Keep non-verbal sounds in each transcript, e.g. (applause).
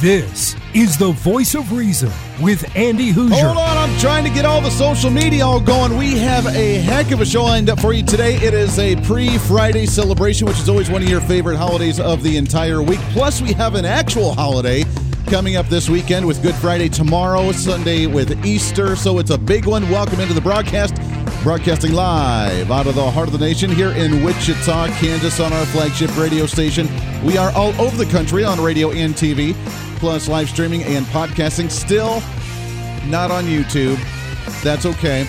This is the voice of reason with Andy Hooser. Hold on, I'm trying to get all the social media all going. We have a heck of a show lined up for you today. It is a pre Friday celebration, which is always one of your favorite holidays of the entire week. Plus, we have an actual holiday coming up this weekend with Good Friday tomorrow, Sunday with Easter. So it's a big one. Welcome into the broadcast. Broadcasting live out of the heart of the nation here in Wichita, Kansas, on our flagship radio station. We are all over the country on radio and TV, plus live streaming and podcasting. Still not on YouTube. That's okay.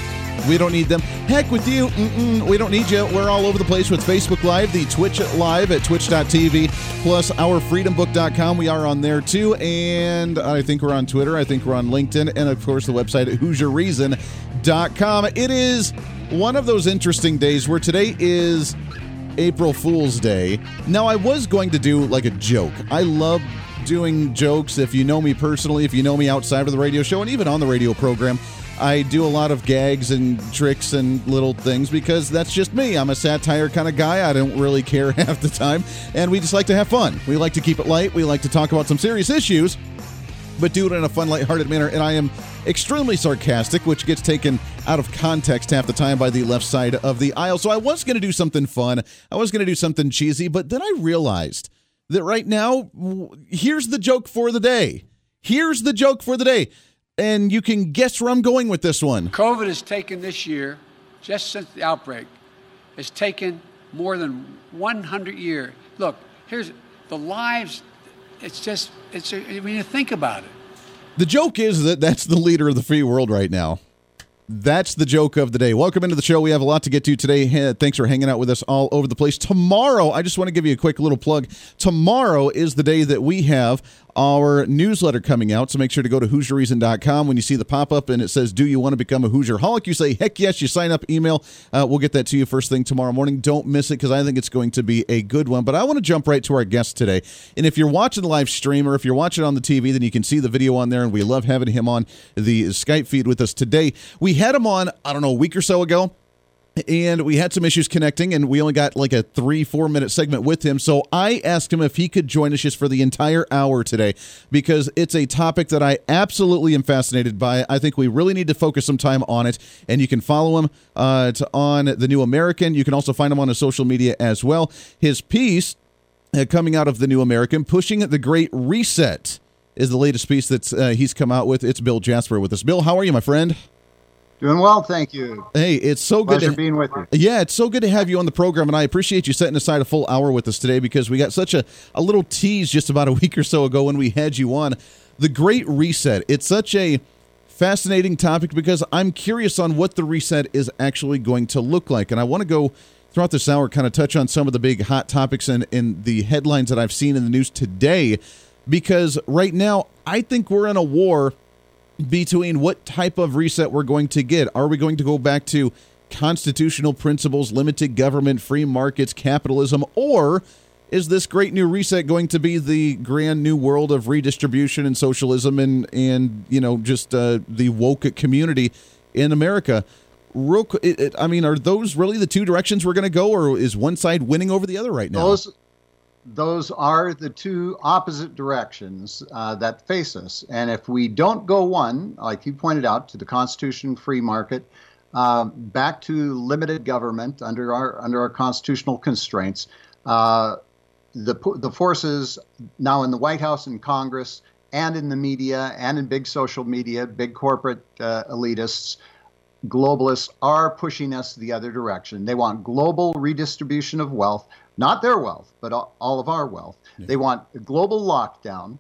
We don't need them. Heck with you. Mm-mm, we don't need you. We're all over the place with Facebook Live, the Twitch Live at twitch.tv, plus ourfreedombook.com. We are on there too. And I think we're on Twitter. I think we're on LinkedIn. And of course, the website at HooserReason.com. It is one of those interesting days where today is April Fool's Day. Now, I was going to do like a joke. I love doing jokes. If you know me personally, if you know me outside of the radio show, and even on the radio program, I do a lot of gags and tricks and little things because that's just me. I'm a satire kind of guy. I don't really care (laughs) half the time. And we just like to have fun. We like to keep it light. We like to talk about some serious issues, but do it in a fun, lighthearted manner. And I am extremely sarcastic, which gets taken out of context half the time by the left side of the aisle. So I was going to do something fun. I was going to do something cheesy, but then I realized that right now, here's the joke for the day. Here's the joke for the day and you can guess where I'm going with this one. COVID has taken this year, just since the outbreak, has taken more than 100 years. Look, here's the lives. It's just, it's when you think about it. The joke is that that's the leader of the free world right now. That's the joke of the day. Welcome into the show. We have a lot to get to today. Thanks for hanging out with us all over the place. Tomorrow, I just want to give you a quick little plug. Tomorrow is the day that we have our newsletter coming out. So make sure to go to HooserReason.com. When you see the pop up and it says, Do you want to become a Hooser Holic? You say, Heck yes. You sign up, email. Uh, we'll get that to you first thing tomorrow morning. Don't miss it because I think it's going to be a good one. But I want to jump right to our guest today. And if you're watching the live stream or if you're watching on the TV, then you can see the video on there. And we love having him on the Skype feed with us today. We had him on, I don't know, a week or so ago and we had some issues connecting and we only got like a three four minute segment with him. So i asked him if he could join us just for the entire hour today because it's a topic that i absolutely am fascinated by. I think we really need to focus some time on it. And you can follow him uh, on the new american. You can also find him on his social media as well. His piece uh, coming out of the new american pushing the great reset is the latest piece that uh, he's come out with. It's bill jasper with us. Bill how are you my friend Doing well, thank you. Hey, it's so Pleasure good to being with you. Yeah, it's so good to have you on the program, and I appreciate you setting aside a full hour with us today because we got such a, a little tease just about a (laughs) week or so ago when we had you on. The Great Reset. It's such a fascinating topic because I'm curious on what the reset is actually going to look like, and I want to go throughout this hour kind of touch on some of the big hot topics and, and the headlines that I've seen in the news today because right now I think we're in a war between what type of reset we're going to get. Are we going to go back to constitutional principles, limited government, free markets, capitalism, or is this great new reset going to be the grand new world of redistribution and socialism and and you know just uh, the woke community in America? Real, it, it, I mean, are those really the two directions we're going to go, or is one side winning over the other right now? Those those are the two opposite directions uh, that face us. And if we don't go one, like you pointed out, to the Constitution, free market, uh, back to limited government under our under our constitutional constraints, uh, the the forces now in the White House and Congress and in the media and in big social media, big corporate uh, elitists globalists are pushing us the other direction. They want global redistribution of wealth, not their wealth, but all of our wealth. Yeah. They want a global lockdown.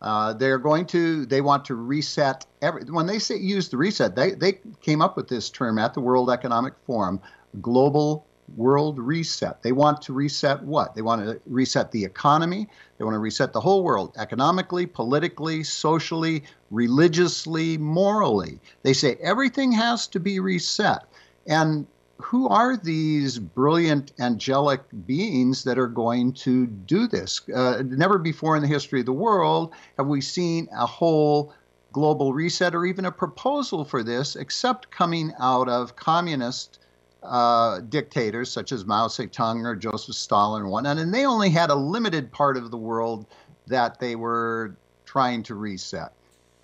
Uh, they're going to. They want to reset. Every, when they say use the reset, they they came up with this term at the World Economic Forum, global world reset. They want to reset what? They want to reset the economy. They want to reset the whole world economically, politically, socially, religiously, morally. They say everything has to be reset. And who are these brilliant angelic beings that are going to do this? Uh, never before in the history of the world have we seen a whole global reset or even a proposal for this, except coming out of communist uh, dictators such as Mao Zedong or Joseph Stalin and whatnot, and they only had a limited part of the world that they were trying to reset.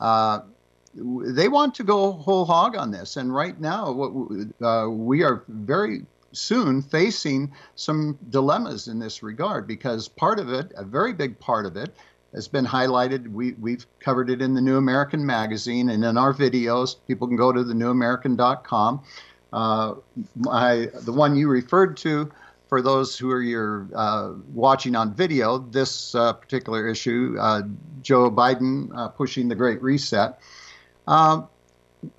Uh, they want to go whole hog on this, and right now, what, uh, we are very soon facing some dilemmas in this regard because part of it, a very big part of it, has been highlighted. We, we've covered it in the New American Magazine and in our videos. People can go to thenewamerican.com. Uh, the one you referred to, for those who are your, uh, watching on video, this uh, particular issue, uh, Joe Biden uh, pushing the Great Reset. Um,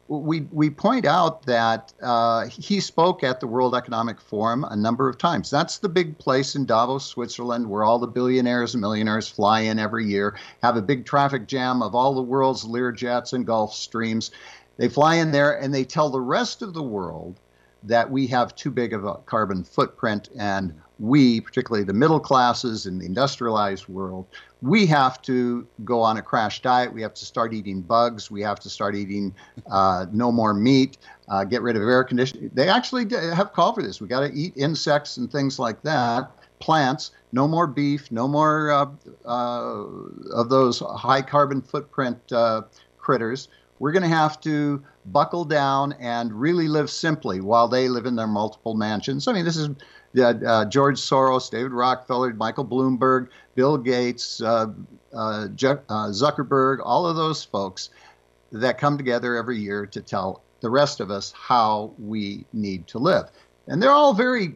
we, we point out that uh, he spoke at the World Economic Forum a number of times. That's the big place in Davos, Switzerland, where all the billionaires and millionaires fly in every year, have a big traffic jam of all the world's Learjets and Gulfstreams. They fly in there and they tell the rest of the world that we have too big of a carbon footprint and we, particularly the middle classes in the industrialized world, we have to go on a crash diet. We have to start eating bugs. We have to start eating uh, no more meat, uh, get rid of air conditioning. They actually have called for this. We got to eat insects and things like that, plants, no more beef, no more uh, uh of those high carbon footprint uh, critters. We're going to have to buckle down and really live simply while they live in their multiple mansions. I mean, this is uh, George Soros, David Rockefeller, Michael Bloomberg, Bill Gates, uh, uh, uh, Zuckerberg, all of those folks that come together every year to tell the rest of us how we need to live. And they're all very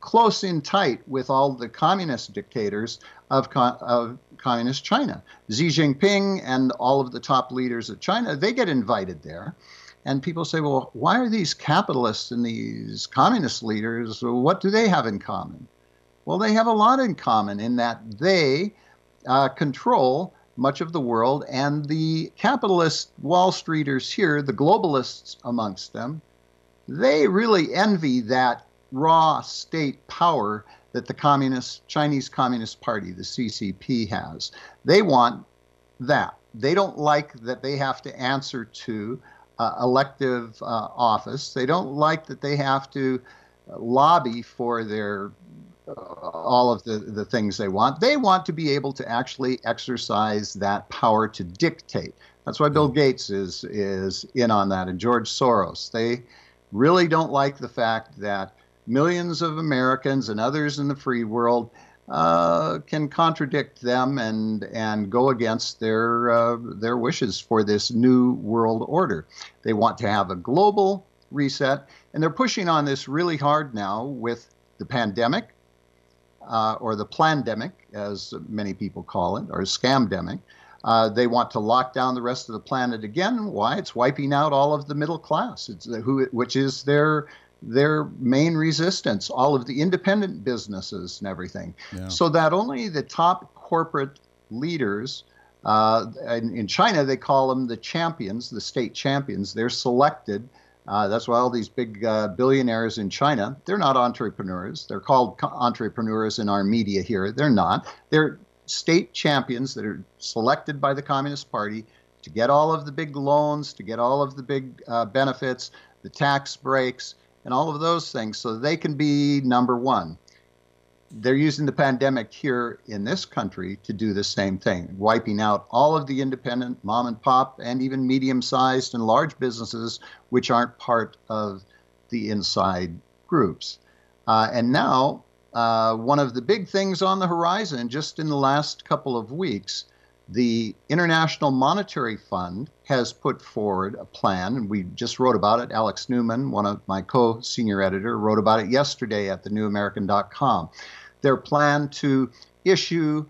close in tight with all the communist dictators of, of communist China. Xi Jinping and all of the top leaders of China, they get invited there. And people say, well, why are these capitalists and these communist leaders, what do they have in common? Well, they have a lot in common in that they uh, control much of the world, and the capitalist Wall Streeters here, the globalists amongst them, they really envy that raw state power that the communist Chinese Communist Party, the CCP, has. They want that. They don't like that they have to answer to uh, elective uh, office. They don't like that they have to lobby for their uh, all of the, the things they want. They want to be able to actually exercise that power to dictate. That's why Bill Gates is is in on that, and George Soros. They really don't like the fact that millions of Americans and others in the free world uh, can contradict them and and go against their uh, their wishes for this new world order. They want to have a global reset, and they're pushing on this really hard now with the pandemic, uh, or the plandemic, as many people call it, or scamdemic. Uh, they want to lock down the rest of the planet again. Why? It's wiping out all of the middle class, it's who, which is their their main resistance, all of the independent businesses and everything. Yeah. So that only the top corporate leaders, uh, in, in, China, they call them the champions, the state champions. They're selected. Uh, that's why all these big uh, billionaires in China, they're not entrepreneurs. They're called entrepreneurs in our media here. They're not. They're state champions that are selected by the Communist Party to get all of the big loans, to get all of the big uh, benefits, the tax breaks, and all of those things so they can be number one. They're using the pandemic here in this country to do the same thing, wiping out all of the independent mom and pop and even medium sized and large businesses which aren't part of the inside groups. Uh, and now, uh, one of the big things on the horizon just in the last couple of weeks the International Monetary Fund has put forward a plan, and we just wrote about it. Alex Newman, one of my co senior editor, wrote about it yesterday at thenewamerican.com. Their plan to issue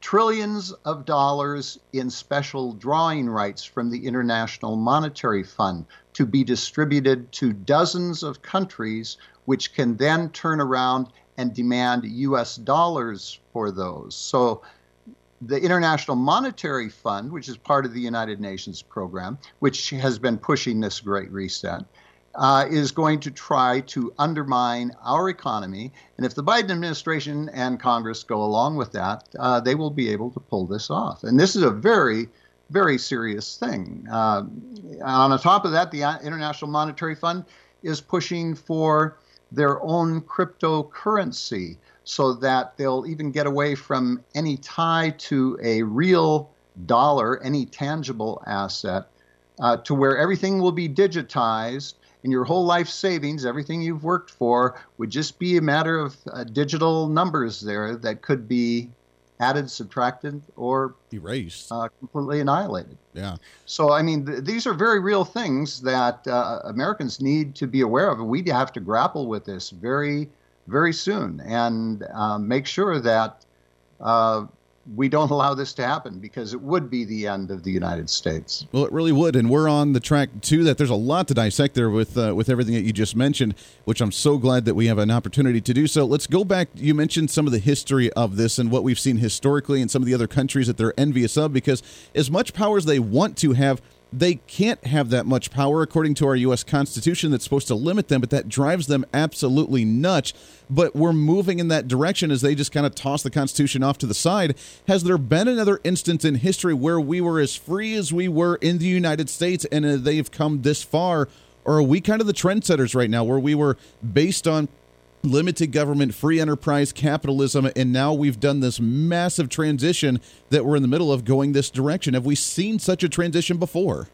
trillions of dollars in special drawing rights from the International Monetary Fund to be distributed to dozens of countries, which can then turn around and demand US dollars for those. So the International Monetary Fund, which is part of the United Nations program, which has been pushing this Great Reset, uh, is going to try to undermine our economy. And if the Biden administration and Congress go along with that, uh, they will be able to pull this off. And this is a very, very serious thing. Uh, on top of that, the International Monetary Fund is pushing for their own cryptocurrency so that they'll even get away from any tie to a real dollar, any tangible asset, uh, to where everything will be digitized and your whole life savings, everything you've worked for, would just be a matter of uh, digital numbers there that could be added, subtracted, or erased, uh, completely annihilated. Yeah. So, I mean, th- these are very real things that uh, Americans need to be aware of, and we have to grapple with this very, very soon and uh, make sure that uh, we don't allow this to happen because it would be the end of the United States. Well, it really would, and we're on the track to that. There's a lot to dissect there with uh, with everything that you just mentioned, which I'm so glad that we have an opportunity to do. So let's go back. You mentioned some of the history of this and what we've seen historically in some of the other countries that they're envious of, because as much power as they want to have they can't have that much power according to our U.S. Constitution that's supposed to limit them, but that drives them absolutely nuts. But we're moving in that direction as they just kind of toss the Constitution off to the side. Has there been another instance in history where we were as free as we were in the United States and uh, they've come this far? Or are we kind of the trendsetters right now where we were based on limited government, free enterprise, capitalism, and now we've done this massive transition that we're in the middle of going this direction. Have we seen such a transition before?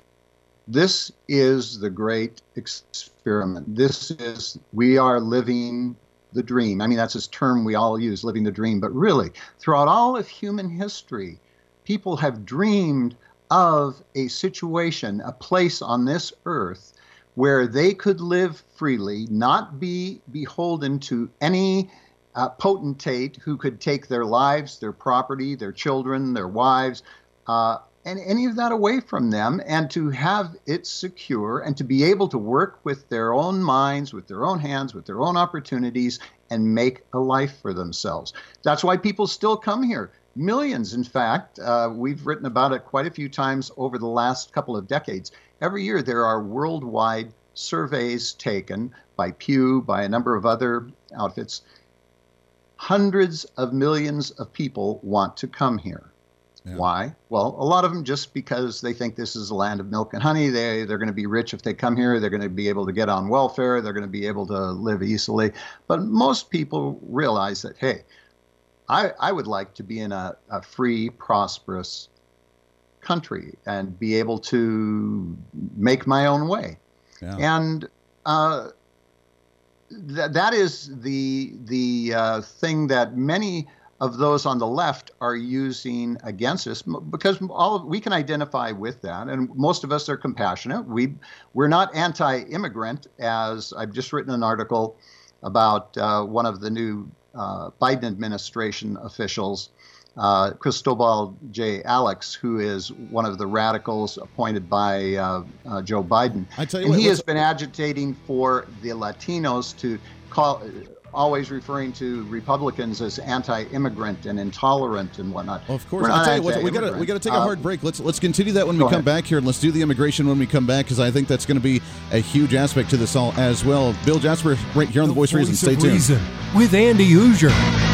This is the great experiment. This is, we are living the dream. I mean, that's this term we all use, living the dream. But really, throughout all of human history, people have dreamed of a situation, a place on this earth where they could live freely, not be beholden to any uh, potentate who could take their lives, their property, their children, their wives, uh, and any of that away from them, and to have it secure and to be able to work with their own minds, with their own hands, with their own opportunities, and make a life for themselves. That's why people still come here. Millions, in fact. Uh, we've written about it quite a few times over the last couple of decades. Every year, there are worldwide surveys taken by Pew, by a number of other outfits. Hundreds of millions of people want to come here. Yeah. Why? Well, a lot of them just because they think this is a land of milk and honey. They they're going to be rich if they come here. They're going to be able to get on welfare. They're going to be able to live easily. But most people realize that hey, I I would like to be in a, a free, prosperous country and be able to make my own way. Yeah. And uh, th- that is the the uh, thing that many of those on the left are using against us because all of, we can identify with that and most of us are compassionate we we're not anti-immigrant as i've just written an article about uh, one of the new uh, biden administration officials uh, Cristobal J. Alex, who is one of the radicals appointed by uh, uh, Joe Biden. I tell you and what, he has been agitating for the Latinos to call, always referring to Republicans as anti-immigrant and intolerant and whatnot. Well, of course, I tell you what, we got to we got to take a hard break. Let's let's continue that when we come ahead. back here, and let's do the immigration when we come back because I think that's going to be a huge aspect to this all as well. Bill Jasper, right here on the, the Voice, Voice Reason. Stay tuned. Reason with Andy Hooser.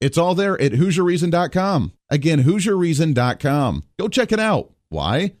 It's all there at HooserReason.com. Again, HooserReason.com. Go check it out. Why?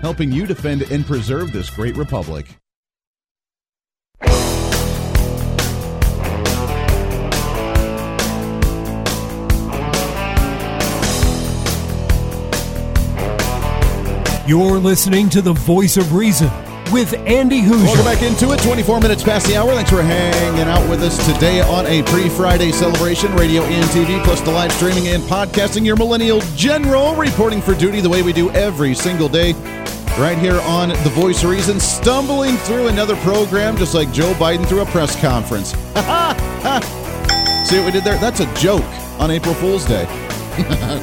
helping you defend and preserve this great republic. You're listening to the voice of reason with Andy Hooser. Welcome back into it. 24 minutes past the hour. Thanks for hanging out with us today on a pre Friday celebration. Radio and TV, plus the live streaming and podcasting. Your millennial general reporting for duty the way we do every single day. Right here on The Voice of Reason, stumbling through another program just like Joe Biden through a press conference. (laughs) See what we did there? That's a joke on April Fool's Day.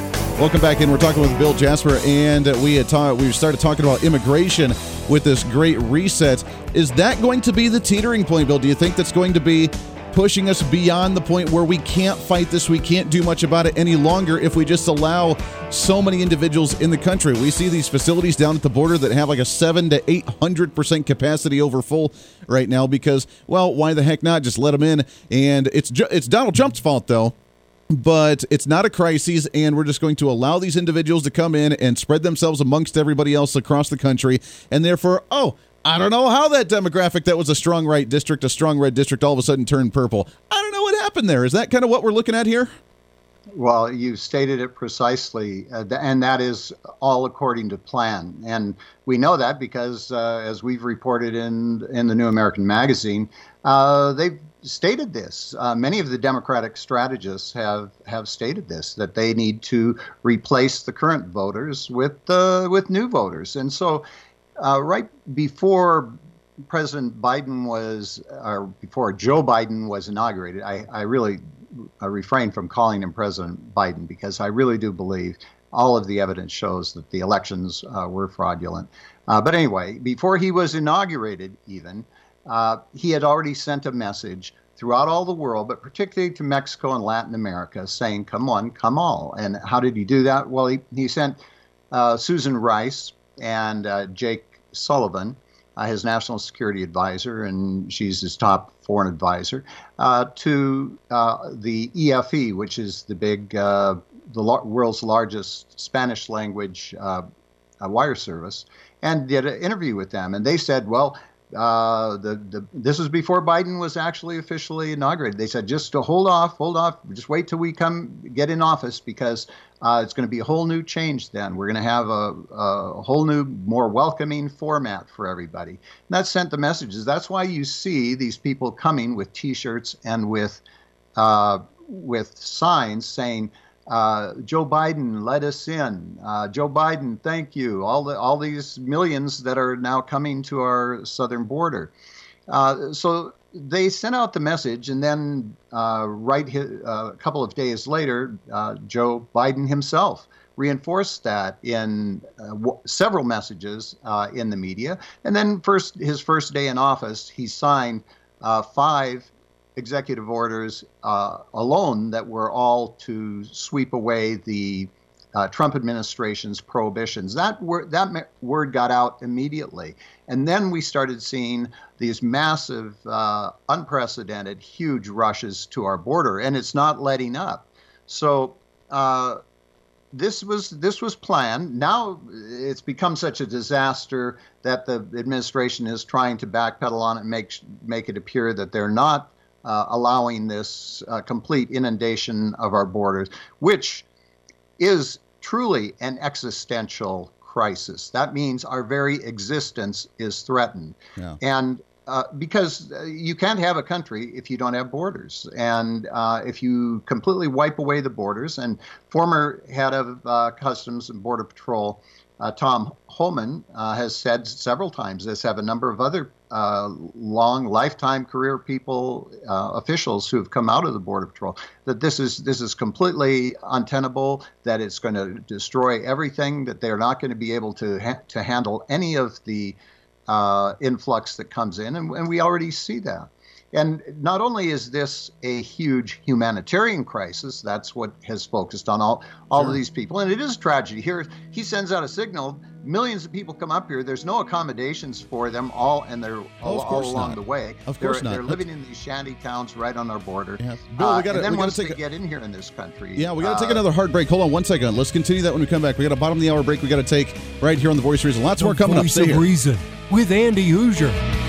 (laughs) Welcome back in. We're talking with Bill Jasper, and we had ta- we started talking about immigration with this great reset. Is that going to be the teetering point, Bill? Do you think that's going to be pushing us beyond the point where we can't fight this, we can't do much about it any longer if we just allow so many individuals in the country? We see these facilities down at the border that have like a seven to eight hundred percent capacity over full right now because, well, why the heck not? Just let them in, and it's it's Donald Trump's fault though but it's not a crisis, and we're just going to allow these individuals to come in and spread themselves amongst everybody else across the country. And therefore, oh, I don't know how that demographic that was a strong right district, a strong red district, all of a sudden turned purple. I don't know what happened there. Is that kind of what we're looking at here? Well, you stated it precisely, uh, and that is all according to plan. And we know that because, uh, as we've reported in in the New American Magazine, uh, they've stated this. Uh, many of the Democratic strategists have have stated this that they need to replace the current voters with uh, with new voters. And so, uh, right before President Biden was, or before Joe Biden was inaugurated, I, I really refrain from calling him President Biden because I really do believe all of the evidence shows that the elections uh, were fraudulent. Uh, but anyway, before he was inaugurated, even uh, he had already sent a message throughout all the world, but particularly to Mexico and Latin America, saying, come on, come all. And how did he do that? Well, he, he sent uh, Susan Rice and uh, Jake Sullivan, uh, his national security advisor, and she's his top foreign advisor, uh, to uh, the EFE, which is the big, the world's largest Spanish language wire service, and did an interview with them. And they said, well, uh, the, the this was before Biden was actually officially inaugurated. They said just to hold off, hold off, just wait till we come get in office because uh, it's going to be a whole new change. Then we're going to have a, a, whole new, more welcoming format for everybody. And that sent the messages. That's why you see these people coming with T-shirts and with uh, with signs saying uh, Joe Biden, let us in. Uh, Joe Biden, thank you. All the all these millions that are now coming to our southern border. Uh, so they sent out the message, and then uh, right uh, a couple of days later, uh, Joe Biden himself reinforced that in several messages in the media. And then first his first day in office, he signed five executive orders uh, alone that were all to sweep away the uh, Trump administration's prohibitions. That word, that word got out immediately, and then we started seeing these massive, uh, unprecedented, huge rushes to our border, and it's not letting up. So. Uh, this was this was planned. Now it's become such a disaster that the administration is trying to backpedal on it make make it appear that they're not uh, allowing this uh, complete inundation of our borders, which is truly an existential crisis. That means our very existence is threatened. Yeah. And uh, because uh, you can't have a country if you don't have borders. And uh, if you completely wipe away the borders, and former head of uh, Customs and Border Patrol, uh, Tom Homan, has said several times this, have a number of other long lifetime career people, officials who have come out of the Border Patrol, that this is this is completely untenable, that it's going to destroy everything, that they're not going to be able to ha- to handle any of the uh, influx that comes in, and, and, we already see that. And not only is this a huge humanitarian crisis, that's what has focused on all, all sure. of these people, and it is a tragedy. Here, he sends out a signal. Millions of people come up here. There's no accommodations for them all, and they're all, all along not. the way. Of course they're, not. They're living in these shanty towns right on our border. Yeah. Bill, we got uh, to once take they a, get in here in this country. Yeah, we got to uh, take another hard break. Hold on one second. Let's continue that when we come back. We got a bottom of the hour break. We got to take right here on the Voice of Reason. Lots the more coming voice up. Voice of Reason with Andy Hooser.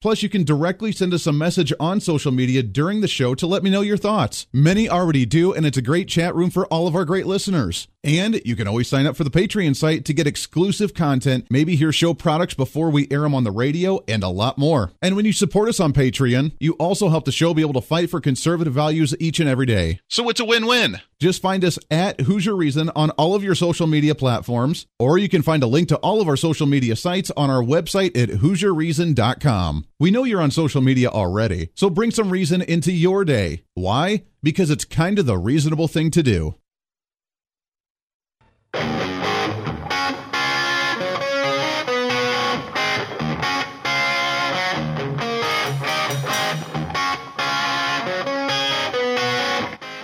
Plus, you can directly send us a message on social media during the show to let me know your thoughts. Many already do, and it's a great chat room for all of our great listeners. And you can always sign up for the Patreon site to get exclusive content, maybe hear show products before we air them on the radio, and a lot more. And when you support us on Patreon, you also help the show be able to fight for conservative values each and every day. So it's a win win. Just find us at Hooser Reason on all of your social media platforms, or you can find a link to all of our social media sites on our website at HooserReason.com. We know you're on social media already, so bring some reason into your day. Why? Because it's kind of the reasonable thing to do.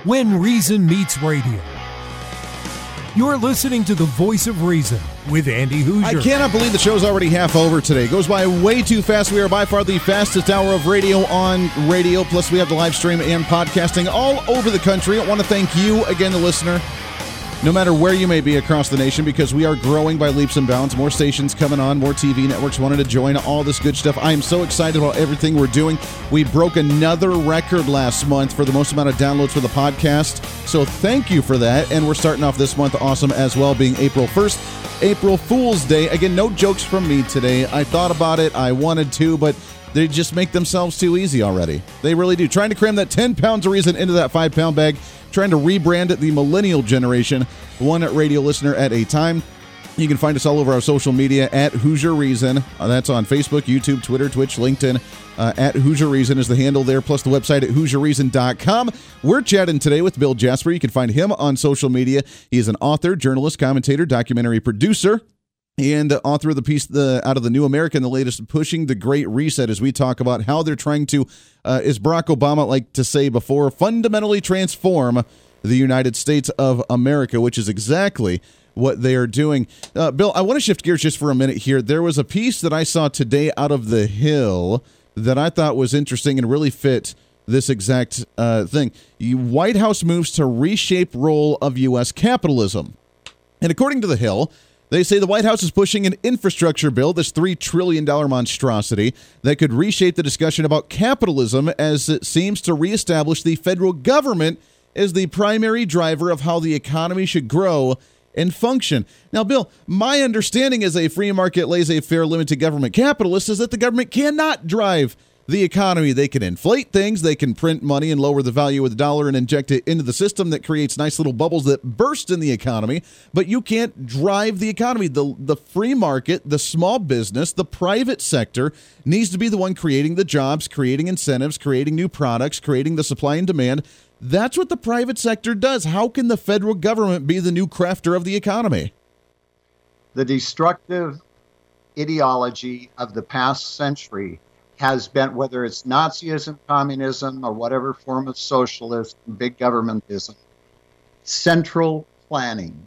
When Reason Meets Radio. You're listening to the voice of reason with Andy Hooser. I cannot believe the show's already half over today. It goes by way too fast. We are by far the fastest hour of radio on radio. Plus, we have the live stream and podcasting all over the country. I want to thank you again, the listener no matter where you may be across the nation, because we are growing by leaps and bounds. More stations coming on, more TV networks wanted to join, all this good stuff. I am so excited about everything we're doing. We broke another record last month for the most amount of downloads for the podcast. So thank you for that. And we're starting off this month awesome as well, being April 1st, April Fool's Day. Again, no jokes from me today. I thought about it, I wanted to, but they just make themselves too easy already. They really do. Trying to cram that 10 pounds of reason into that five pound bag trying to rebrand the millennial generation, one radio listener at a time. You can find us all over our social media at Hooser Reason. Uh, that's on Facebook, YouTube, Twitter, Twitch, LinkedIn. Uh, at Hooser Reason is the handle there, plus the website at HooserReason.com. We're chatting today with Bill Jasper. You can find him on social media. He is an author, journalist, commentator, documentary producer and author of the piece the, out of the New American, the latest, pushing the Great Reset, as we talk about how they're trying to, uh, as Barack Obama like to say before, fundamentally transform the United States of America, which is exactly what they are doing. Uh, Bill, I want to shift gears just for a minute here. There was a piece that I saw today out of the Hill that I thought was interesting and really fit this exact uh, thing. White House moves to reshape role of U.S. capitalism. And according to the Hill, they say the White House is pushing an infrastructure bill, this $3 trillion monstrosity, that could reshape the discussion about capitalism as it seems to reestablish the federal government as the primary driver of how the economy should grow and function. Now, Bill, my understanding as a free market, laissez faire, limited government capitalist is that the government cannot drive the economy. They can inflate things, they can print money and lower the value of the dollar and inject it into the system that creates nice little bubbles that burst in the economy, but you can't drive the economy. The the free market, the small business, the private sector needs to be the one creating the jobs, creating incentives, creating new products, creating the supply and demand. That's what the private sector does. How can the federal government be the new crafter of the economy? The destructive ideology of the past century has been, whether it's Nazism, communism, or whatever form of socialism, big governmentism, central planning.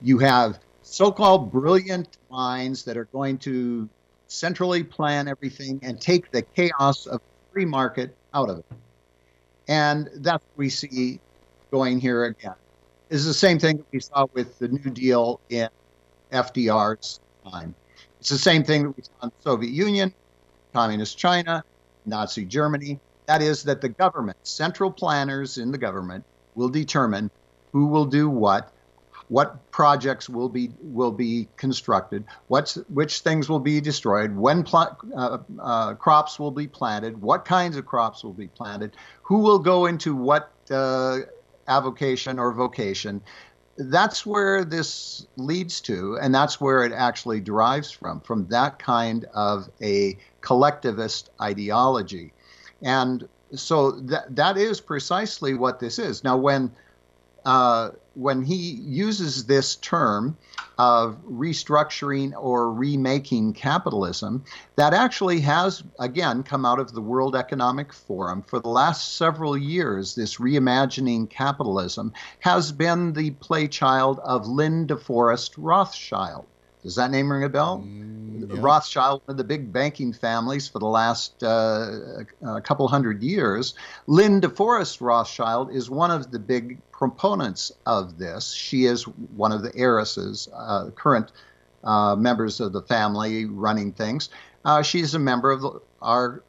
You have so called brilliant minds that are going to centrally plan everything, and take the chaos of free market out of it. And that's what we see going here again. Is the same thing that we saw with the New Deal in FDR's time. It's the same thing that we saw in the Soviet Union, Communist China, Nazi Germany. That is, that the government, central planners in the government, will determine who will do what, what projects will be will be constructed, what's which things will be destroyed, when pl- uh, uh, crops will be planted, what kinds of crops will be planted, who will go into what uh, avocation or vocation. That's where this leads to, and that's where it actually derives from, from that kind of a collectivist ideology. And so that, that is precisely what this is. Now, when uh, when he uses this term of restructuring or remaking capitalism, that actually has, again, come out of the World Economic Forum. For the last several years, this reimagining capitalism has been the playchild of Lynn DeForest Rothschild. Does that name ring a bell? Mm, yeah. Rothschild, one of the big banking families for the last uh, a couple hundred years. Lynn DeForest Rothschild is one of the big proponents of this. She is one of the heiresses, uh, current uh, members of the family running things. Uh, she's a member of the, our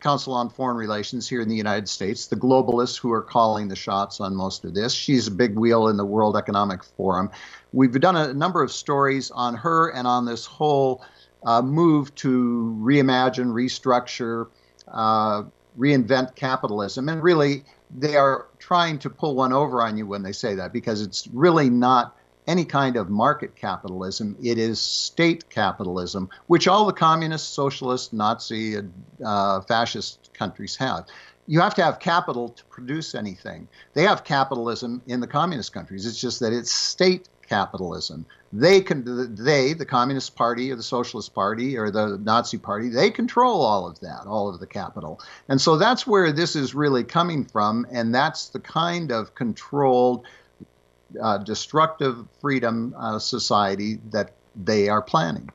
Council on Foreign Relations here in the United States, the globalists who are calling the shots on most of this. She's a big wheel in the World Economic Forum. We've done a number of stories on her and on this whole uh, move to reimagine, restructure, uh, reinvent capitalism. And really, they are trying to pull one over on you when they say that because it's really not any kind of market capitalism. It is state capitalism, which all the communist, socialist, Nazi, uh, fascist countries have. You have to have capital to produce anything. They have capitalism in the communist countries. It's just that it's state capitalism. They can they the Communist Party or the Socialist Party or the Nazi Party they control all of that, all of the capital, and so that's where this is really coming from, and that's the kind of controlled uh, destructive freedom uh, society that they are planning.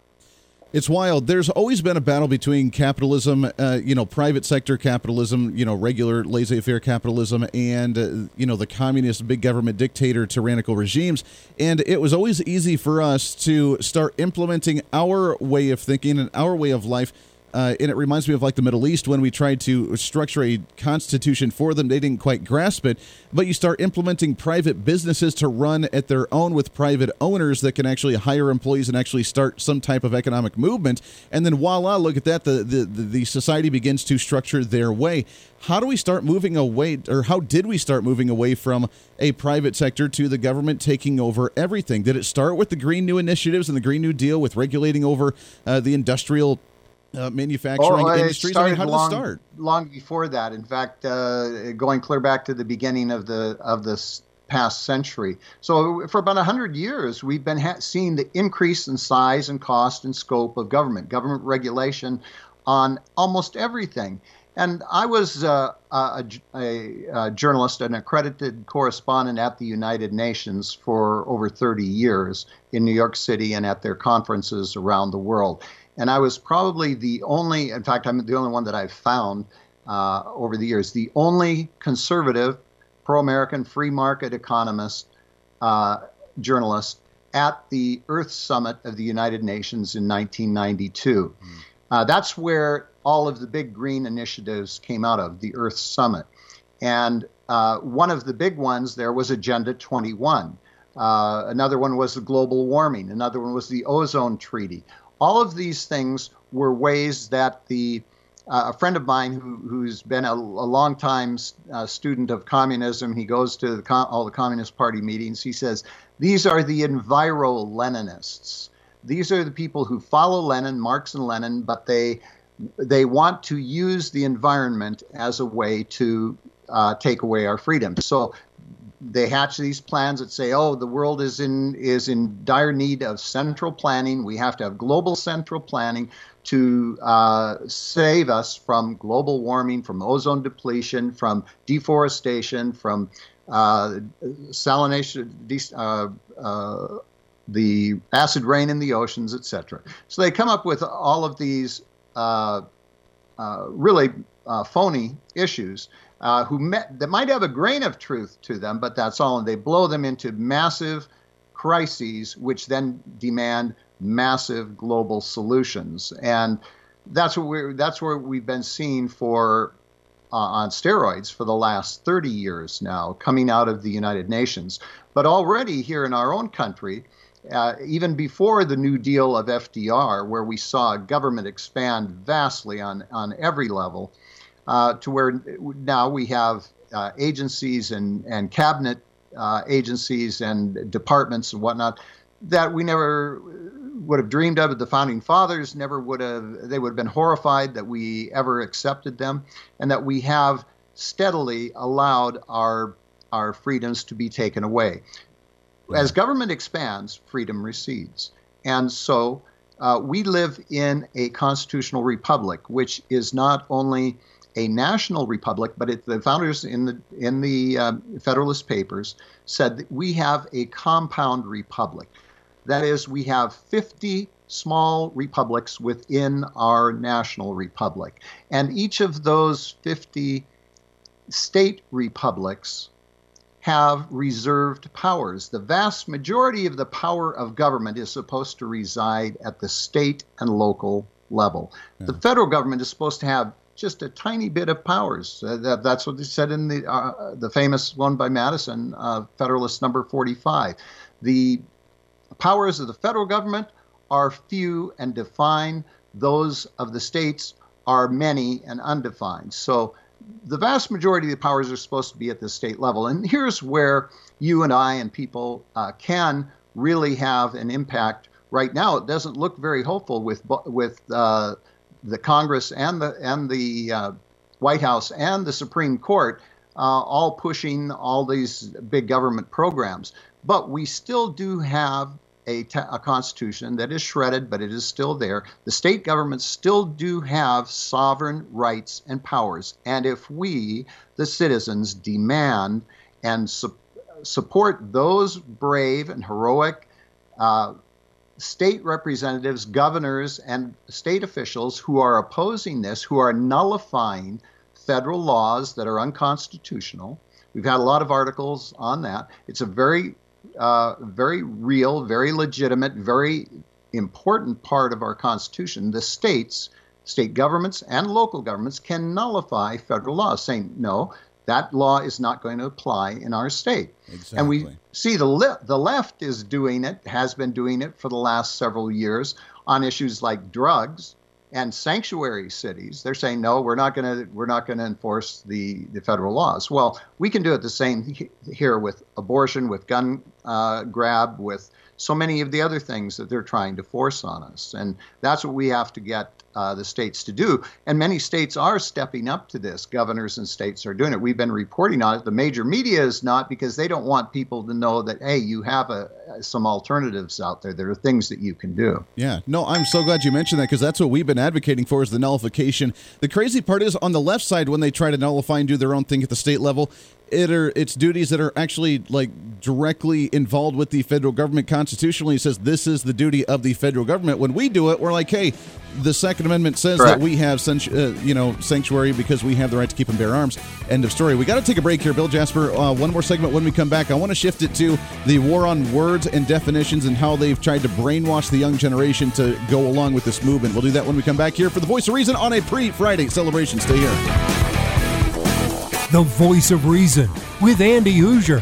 It's wild. There's always been a battle between capitalism, uh, you know, private sector capitalism, you know, regular laissez-faire capitalism, and uh, you know the communist big government dictator tyrannical regimes. And it was always easy for us to start implementing our way of thinking and our way of life uh, and it reminds me of like the Middle East when we tried to structure a constitution for them. They didn't quite grasp it. But you start implementing private businesses to run at their own with private owners that can actually hire employees and actually start some type of economic movement. And then voila, look at that. The, the, the society begins to structure their way. How do we start moving away, or how did we start moving away from a private sector to the government taking over everything? Did it start with the Green New Initiatives and the Green New Deal with regulating over uh, the industrial uh, manufacturing oh, industries? I mean, how did long, it start? Long before that. In fact, uh, going clear back to the beginning of the of this past century. So for about 100 years, we've been ha- seeing the increase in size and cost and scope of government, government regulation on almost everything. And I was uh, a, a, a, journalist, an accredited correspondent at the United Nations for over 30 years in New York City and at their conferences around the world. And I was probably the only, in fact, I'm the only one that I've found uh, over the years, the only conservative, pro American, free market economist uh, journalist at the Earth Summit of the United Nations in 1992. Mm. Uh, that's where all of the big green initiatives came out of, the Earth Summit. And uh, one of the big ones there was Agenda 21. Uh, another one was the global warming. Another one was the ozone treaty. All of these things were ways that the uh, a friend of mine who, who's been a, a long time uh, student of communism, he goes to the com- all the Communist Party meetings. He says, These are the enviro Leninists. These are the people who follow Lenin, Marx, and Lenin, but they they want to use the environment as a way to uh, take away our freedom. So they hatch these plans that say, "Oh, the world is in is in dire need of central planning. We have to have global central planning to uh, save us from global warming, from ozone depletion, from deforestation, from uh, salination, de- uh, uh the acid rain in the oceans, etc. So they come up with all of these uh, really phony issues uh, who met, that might have a grain of truth to them, but that's all, and they blow them into massive crises, which then demand massive global solutions, and that's what we're that's where we've been seeing for uh, on steroids for the last 30 years now, coming out of the United Nations. But already here in our own country, uh, even before the New Deal of FDR, where we saw government expand vastly on, on every level, to where now we have uh, agencies and, and cabinet uh, agencies and departments and whatnot that we never would have dreamed of. The founding fathers never would have, they would have been horrified that we ever accepted them, and that we have steadily allowed our, our freedoms to be taken away. As government expands, freedom recedes. And so uh, we live in a constitutional republic, which is not only a national republic, but it, the founders in the in the uh, Federalist Papers said that we have a compound republic. That is, we have 50 small republics within our national republic. And each of those 50 state republics have reserved powers. The vast majority of the power of government is supposed to reside at the state and local level. Yeah. The federal government is supposed to have just a tiny bit of powers. Uh, that, that's what they said in the uh, the famous one by Madison, uh, Federalist Number 45. The powers of the federal government are few and defined. Those of the states are many and undefined. So the vast majority of the powers are supposed to be at the state level. And here's where you and I and people uh, can really have an impact. Right now, it doesn't look very hopeful with with uh, the Congress and the and the uh, White House and the Supreme Court uh, all pushing all these big government programs. But we still do have a, a constitution that is shredded, but it is still there. The state governments still do have sovereign rights and powers. And if we, the citizens, demand and su- support those brave and heroic uh, state representatives, governors, and state officials who are opposing this, who are nullifying federal laws that are unconstitutional. We've had a lot of articles on that. It's a very uh, very real, very legitimate, very important part of our Constitution. The states, state governments, and local governments can nullify federal laws, saying, no, that law is not going to apply in our state. Exactly. And we see the, le- the left is doing it, has been doing it for the last several years on issues like drugs and sanctuary cities they're saying no we're not going to we're not going to enforce the the federal laws well we can do it the same here with abortion with gun uh, grab with so many of the other things that they're trying to force on us and that's what we have to get uh, the states to do. And many states are stepping up to this. Governors and states are doing it. We've been reporting on it. The major media is not because they don't want people to know that, hey, you have a, some alternatives out there. There are things that you can do. Yeah. No, I'm so glad you mentioned that because that's what we've been advocating for is the nullification. The crazy part is on the left side, when they try to nullify and do their own thing at the state level, it are it's duties that are actually like directly involved with the federal government constitutionally it says this is the duty of the federal government. When we do it we're like hey the second amendment says Correct. that we have uh, you know sanctuary because we have the right to keep and bear arms. End of story. We got to take a break here. Bill jasper uh, one more segment when we come back. I want to shift it to the war on words and definitions and how they've tried to brainwash the young generation to go along with this movement. We'll do that when we come back here for the voice of reason on a pre-friday celebration. Stay here. The voice of reason with Andy Hooser.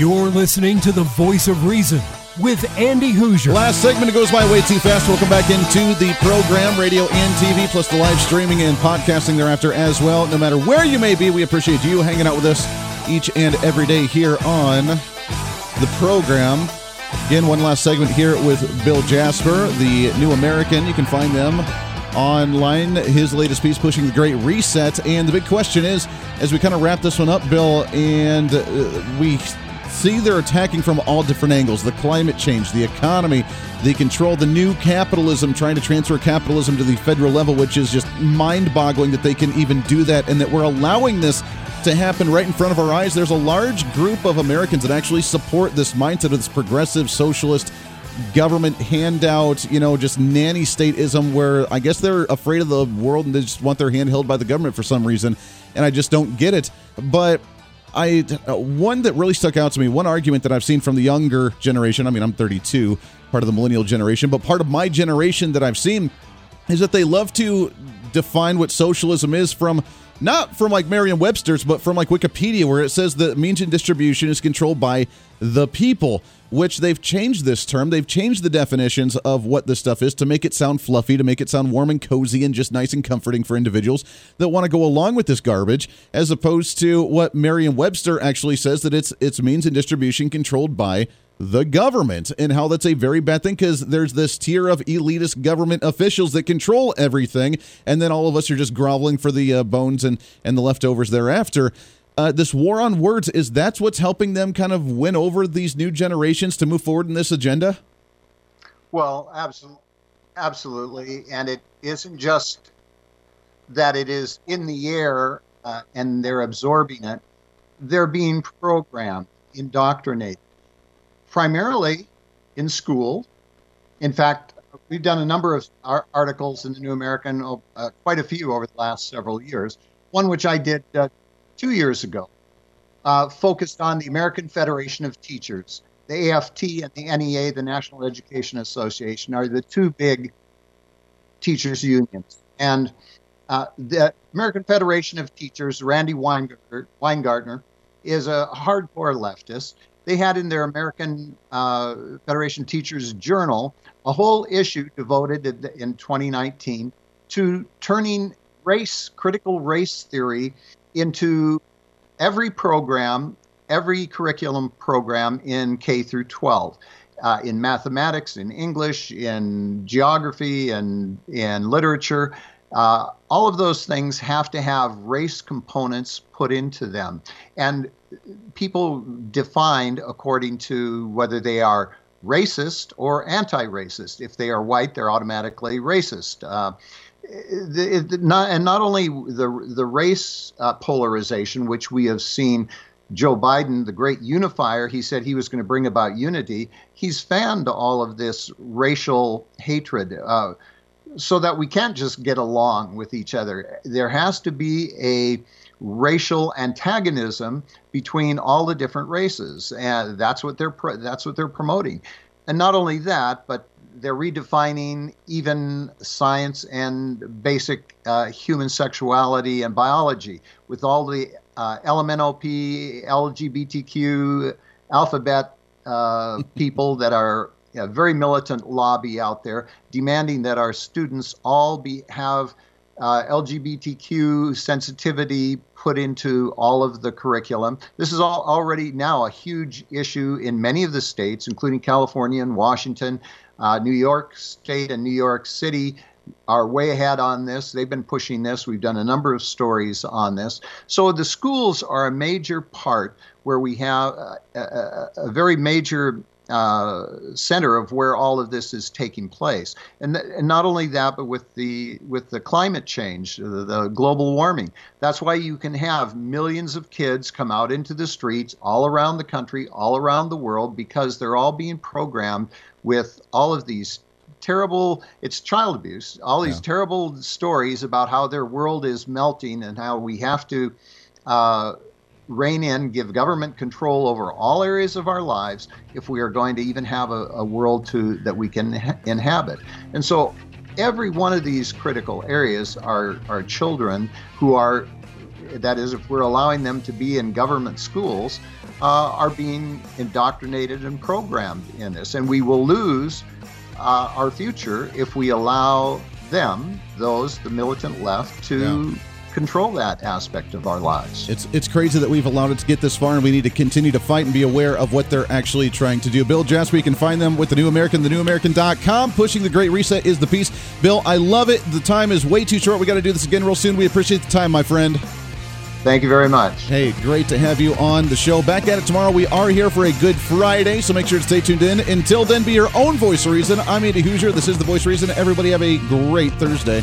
You're listening to the voice of reason with Andy Hooser. Last segment goes by way too fast. We'll come back into the program, radio and TV, plus the live streaming and podcasting thereafter as well. No matter where you may be, we appreciate you hanging out with us each and every day here on the program. Again, one last segment here with Bill Jasper, the New American. You can find them online. His latest piece, Pushing the Great Reset. And the big question is, as we kind of wrap this one up, Bill, and uh, we see they're attacking from all different angles the climate change, the economy, the control, the new capitalism, trying to transfer capitalism to the federal level, which is just mind boggling that they can even do that and that we're allowing this to happen right in front of our eyes. There's a large group of Americans that actually support this mindset of this progressive socialist government handout, you know, just nanny stateism where I guess they're afraid of the world and they just want their hand held by the government for some reason. And I just don't get it. But I uh, one that really stuck out to me, one argument that I've seen from the younger generation. I mean, I'm 32, part of the millennial generation, but part of my generation that I've seen is that they love to define what socialism is from not from like Merriam-Webster's, but from like Wikipedia, where it says that means and distribution is controlled by the people which they've changed this term. They've changed the definitions of what this stuff is to make it sound fluffy, to make it sound warm and cozy and just nice and comforting for individuals that want to go along with this garbage, as opposed to what Merriam-Webster actually says that it's it's means and distribution controlled by the government and how that's a very bad thing because there's this tier of elitist government officials that control everything and then all of us are just groveling for the uh, bones and and the leftovers thereafter. Uh, this war on words is that's what's helping them kind of win over these new generations to move forward in this agenda? Well absolutely absolutely and it isn't just that it is in the air uh, and they're absorbing it. They're being programmed indoctrinated primarily in school in fact we've done a number of articles in the new american uh, quite a few over the last several years one which i did uh, two years ago, uh, focused on the American Federation of Teachers. The AFT and the NEA, the National Education Association, are the two big teachers' unions. And uh, the American Federation of Teachers, Randi Weingartner, Weingartner, is a hardcore leftist. They had in their American uh, Federation Teachers Journal a whole issue devoted in 2019 to turning race, critical race theory, into every program, every curriculum program in K through 12. Uh, in mathematics, in English, in geography, and in literature, uh, all of those things have to have race components put into them. And people defined according to whether they are racist or anti racist. If they are white, they're automatically racist. Uh, the, the, not, and not only the the race uh, polarization, which we have seen. Joe Biden, the great unifier, he said he was going to bring about unity. He's fanned all of this racial hatred uh, so that we can't just get along with each other. There has to be a racial antagonism between all the different races, and that's what they're that's what they're promoting. And not only that, but they're redefining even science and basic uh, human sexuality and biology with all the uh, LMNOP, LGBTQ, alphabet uh, people that are a very militant lobby out there demanding that our students all be have uh, LGBTQ sensitivity put into all of the curriculum. This is all already now a huge issue in many of the states, including California and Washington, uh, New York State, and New York City. Are way ahead on this. They've been pushing this. We've done a number of stories on this. So the schools are a major part where we have a, a, a very major uh, center of where all of this is taking place. And, th- and not only that, but with the with the climate change, the, the, global warming. That's why you can have millions of kids come out into the streets all around the country, all around the world, because they're all being programmed with all of these terrible it's child abuse all these yeah. terrible stories about how their world is melting and how we have to uh, rein in, give government control over all areas of our lives if we are going to even have a, a world to that we can ha- inhabit. And so every one of these critical areas are, are children who are that is if we're allowing them to be in government schools uh, are being indoctrinated and programmed in this and we will lose uh, our future if we allow them those the militant left to yeah control that aspect of our lives. It's it's crazy that we've allowed it to get this far, and we need to continue to fight and be aware of what they're actually trying to do. Bill Jasper, you can find them with the New American, thenewamerican.com. Pushing the Great Reset is the piece. Bill, I love it. The time is way too short. We got to do this again real soon. We appreciate the time, my friend. Thank you very much. Hey, great to have you on the show. Back at it tomorrow. We are here for a Good Friday, so make sure to stay tuned in. Until then, be your own voice reason. I'm Andy Hooser. This is the Voice Reason. Everybody have a great Thursday.